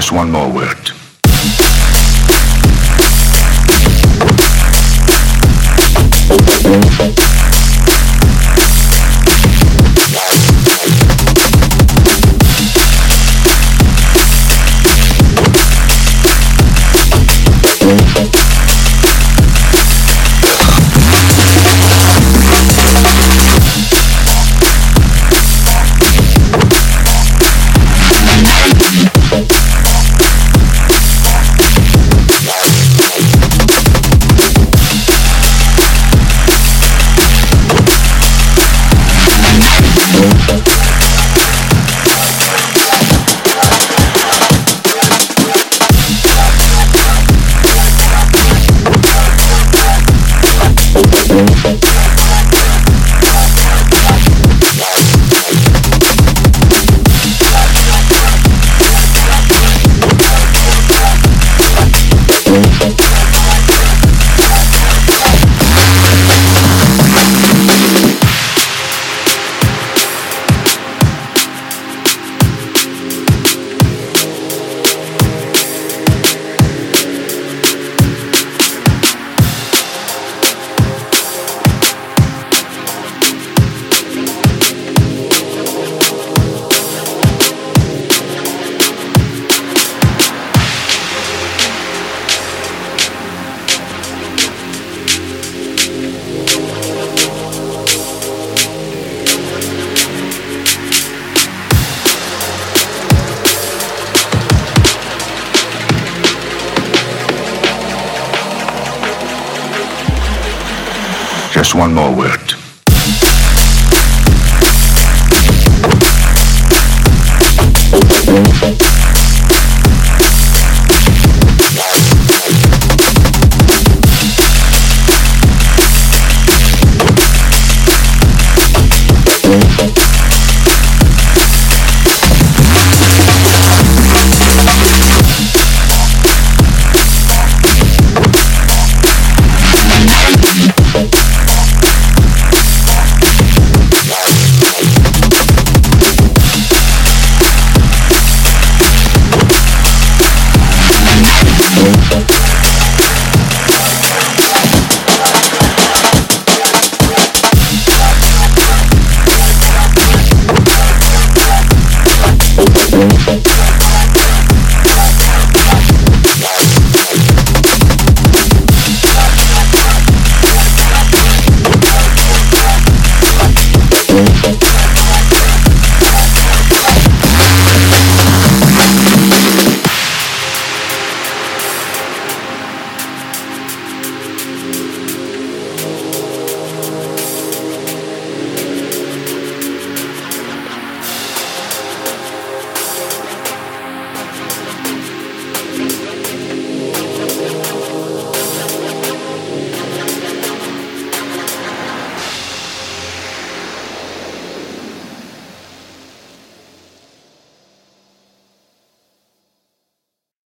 Just one more word. Just one more word.